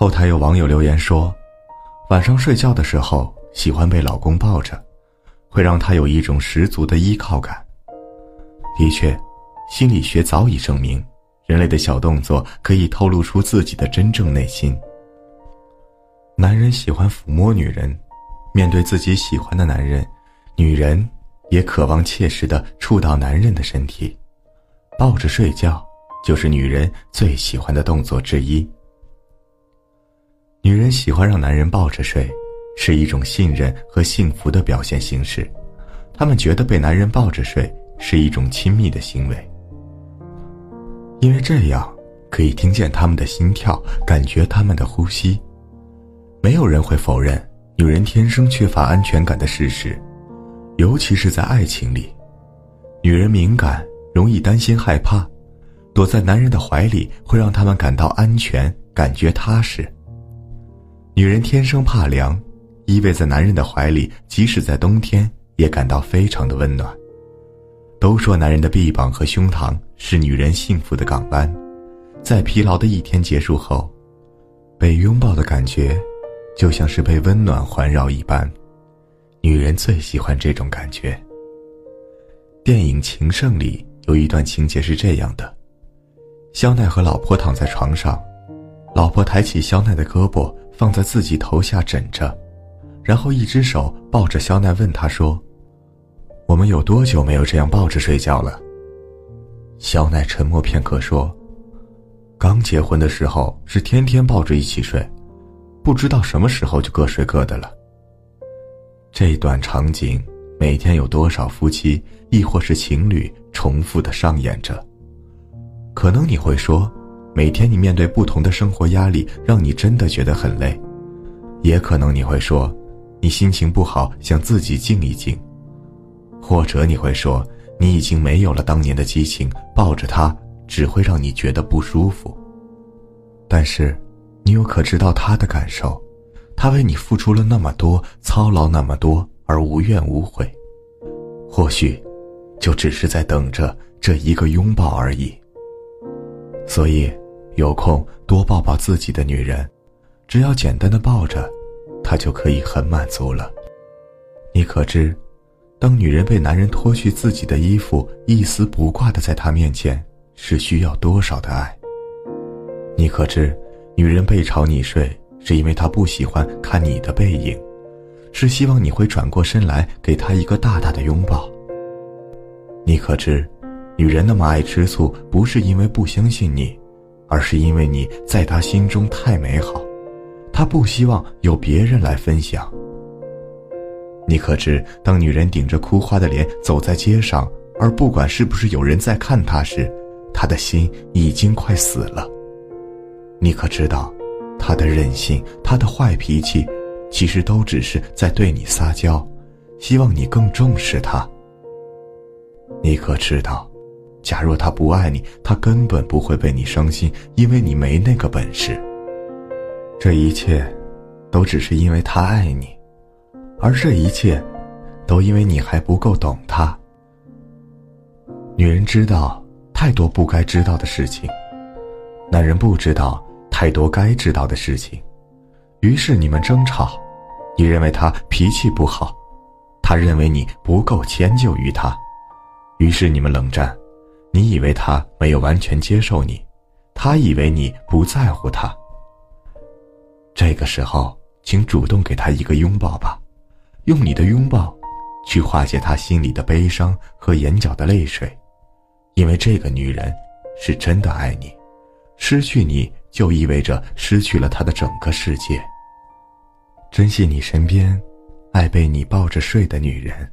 后台有网友留言说，晚上睡觉的时候喜欢被老公抱着，会让她有一种十足的依靠感。的确，心理学早已证明，人类的小动作可以透露出自己的真正内心。男人喜欢抚摸女人，面对自己喜欢的男人，女人也渴望切实的触到男人的身体，抱着睡觉就是女人最喜欢的动作之一。女人喜欢让男人抱着睡，是一种信任和幸福的表现形式。她们觉得被男人抱着睡是一种亲密的行为，因为这样可以听见他们的心跳，感觉他们的呼吸。没有人会否认女人天生缺乏安全感的事实，尤其是在爱情里，女人敏感，容易担心害怕，躲在男人的怀里会让他们感到安全，感觉踏实。女人天生怕凉，依偎在男人的怀里，即使在冬天也感到非常的温暖。都说男人的臂膀和胸膛是女人幸福的港湾，在疲劳的一天结束后，被拥抱的感觉，就像是被温暖环绕一般。女人最喜欢这种感觉。电影《情圣》里有一段情节是这样的：肖奈和老婆躺在床上，老婆抬起肖奈的胳膊。放在自己头下枕着，然后一只手抱着肖奈，问他说：“我们有多久没有这样抱着睡觉了？”肖奈沉默片刻说：“刚结婚的时候是天天抱着一起睡，不知道什么时候就各睡各的了。”这段场景每天有多少夫妻亦或是情侣重复的上演着？可能你会说。每天你面对不同的生活压力，让你真的觉得很累，也可能你会说，你心情不好，想自己静一静，或者你会说，你已经没有了当年的激情，抱着他只会让你觉得不舒服。但是，你又可知道他的感受？他为你付出了那么多，操劳那么多，而无怨无悔，或许，就只是在等着这一个拥抱而已。所以。有空多抱抱自己的女人，只要简单的抱着，她就可以很满足了。你可知，当女人被男人脱去自己的衣服，一丝不挂的在他面前，是需要多少的爱？你可知，女人背朝你睡，是因为她不喜欢看你的背影，是希望你会转过身来给她一个大大的拥抱。你可知，女人那么爱吃醋，不是因为不相信你。而是因为你在他心中太美好，他不希望有别人来分享。你可知，当女人顶着哭花的脸走在街上，而不管是不是有人在看她时，她的心已经快死了。你可知道，她的任性，她的坏脾气，其实都只是在对你撒娇，希望你更重视她。你可知道？假若他不爱你，他根本不会为你伤心，因为你没那个本事。这一切，都只是因为他爱你，而这一切，都因为你还不够懂他。女人知道太多不该知道的事情，男人不知道太多该知道的事情，于是你们争吵。你认为他脾气不好，他认为你不够迁就于他，于是你们冷战。你以为他没有完全接受你，他以为你不在乎他。这个时候，请主动给他一个拥抱吧，用你的拥抱，去化解他心里的悲伤和眼角的泪水，因为这个女人是真的爱你，失去你就意味着失去了她的整个世界。珍惜你身边，爱被你抱着睡的女人。